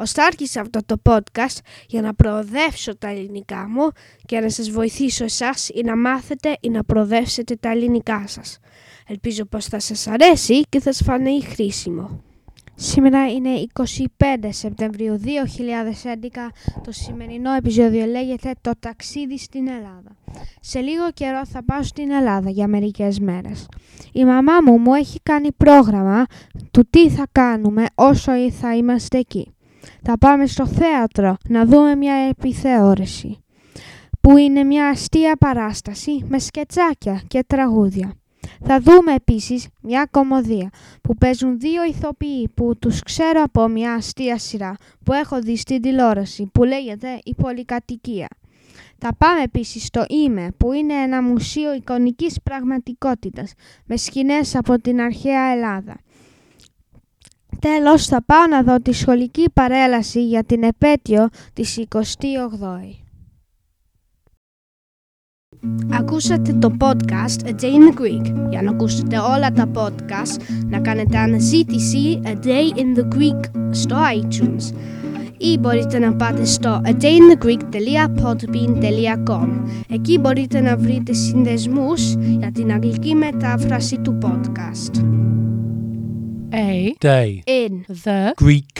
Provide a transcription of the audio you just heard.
Ωστά άρχισα αυτό το podcast για να προοδεύσω τα ελληνικά μου και να σας βοηθήσω εσάς ή να μάθετε ή να προοδεύσετε τα ελληνικά σας. Ελπίζω πως θα σας αρέσει και θα σας φανεί χρήσιμο. Σήμερα είναι 25 Σεπτεμβρίου 2011. Το σημερινό επεισόδιο λέγεται «Το ταξίδι στην Ελλάδα». Σε λίγο καιρό θα πάω στην Ελλάδα για μερικές μέρες. Η μαμά μου μου έχει κάνει πρόγραμμα του τι θα κάνουμε όσο θα είμαστε εκεί. Θα πάμε στο θέατρο να δούμε μια επιθεώρηση που είναι μια αστεία παράσταση με σκετσάκια και τραγούδια. Θα δούμε επίσης μια κομμωδία που παίζουν δύο ηθοποιοί που τους ξέρω από μια αστεία σειρά που έχω δει στην τηλεόραση που λέγεται «Η Πολυκατοικία». Θα πάμε επίσης στο ΙΜΕ που είναι ένα μουσείο εικονικής πραγματικότητας με σκηνές από την αρχαία Ελλάδα. Τέλος θα πάω να δω τη σχολική παρέλαση για την επέτειο της 28η. Ακούσατε το podcast A Day in the Greek. Για να ακούσετε όλα τα podcast, να κάνετε αναζήτηση A Day in the Greek στο iTunes. Ή μπορείτε να πάτε στο adayinthegreek.podbean.com Εκεί μπορείτε να βρείτε συνδεσμούς για την αγγλική μετάφραση του podcast. A day. In the Greek